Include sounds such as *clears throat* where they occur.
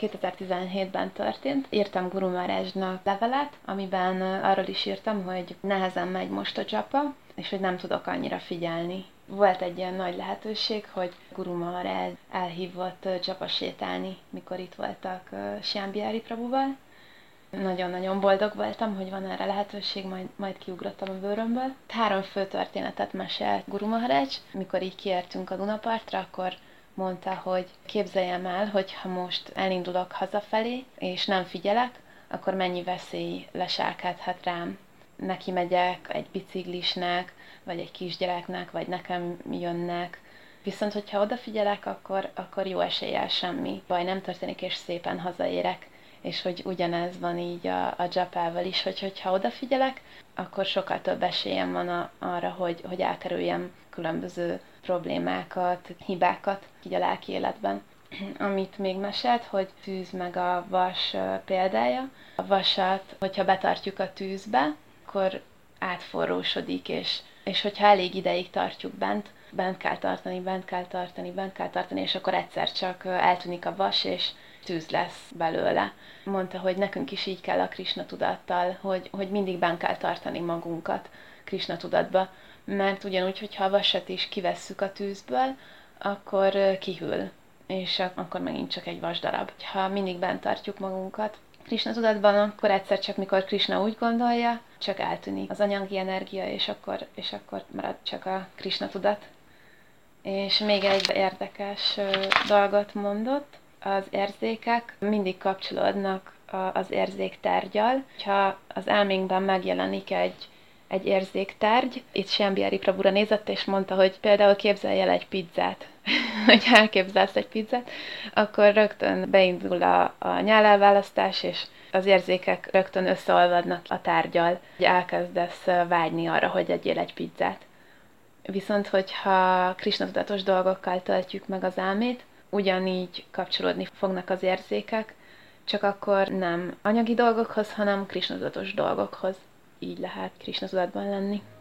2017-ben történt. Írtam Guru Maharajnak levelet, amiben arról is írtam, hogy nehezen megy most a csapa, és hogy nem tudok annyira figyelni. Volt egy ilyen nagy lehetőség, hogy Guru Maharaj elhívott csapa sétálni, mikor itt voltak Siambiari Prabhuval, nagyon-nagyon boldog voltam, hogy van erre lehetőség, majd, majd kiugrottam a bőrömből. Három fő történetet mesélt Guru Maharaj. Mikor így kiértünk a Dunapartra, akkor mondta, hogy képzeljem el, hogy ha most elindulok hazafelé, és nem figyelek, akkor mennyi veszély leselkedhet rám. Neki megyek egy biciklisnek, vagy egy kisgyereknek, vagy nekem jönnek. Viszont, hogyha odafigyelek, akkor, akkor jó eséllyel semmi baj nem történik, és szépen hazaérek és hogy ugyanez van így a, a Japával is, hogy hogyha odafigyelek, akkor sokkal több esélyem van a, arra, hogy, hogy elkerüljem különböző problémákat, hibákat így a lelki életben. *clears throat* Amit még mesélt, hogy tűz meg a vas példája. A vasat, hogyha betartjuk a tűzbe, akkor átforrósodik, és, és hogyha elég ideig tartjuk bent, bent kell tartani, bent kell tartani, bent kell tartani, és akkor egyszer csak eltűnik a vas, és tűz lesz belőle. Mondta, hogy nekünk is így kell a Krisna tudattal, hogy, hogy mindig bent kell tartani magunkat Krisna tudatba, mert ugyanúgy, hogyha a vasat is kivesszük a tűzből, akkor kihűl, és akkor megint csak egy vasdarab. Ha mindig bent tartjuk magunkat, Krishna tudatban, akkor egyszer csak, mikor Krishna úgy gondolja, csak eltűnik az anyagi energia, és akkor, és akkor marad csak a Krishna tudat. És még egy érdekes dolgot mondott, az érzékek mindig kapcsolódnak az érzéktárgyal. Ha az elménkben megjelenik egy, egy érzéktárgy, itt Sembieri Prabura nézett, és mondta, hogy például képzelj el egy pizzát, *laughs* hogy elképzelsz egy pizzát, akkor rögtön beindul a, a nyálelválasztás, és az érzékek rögtön összeolvadnak a tárgyal, hogy elkezdesz vágyni arra, hogy egyél egy pizzát. Viszont, hogyha krisnatudatos dolgokkal töltjük meg az elmét, ugyanígy kapcsolódni fognak az érzékek, csak akkor nem anyagi dolgokhoz, hanem krisnatudatos dolgokhoz. Így lehet krisnatudatban lenni. thank you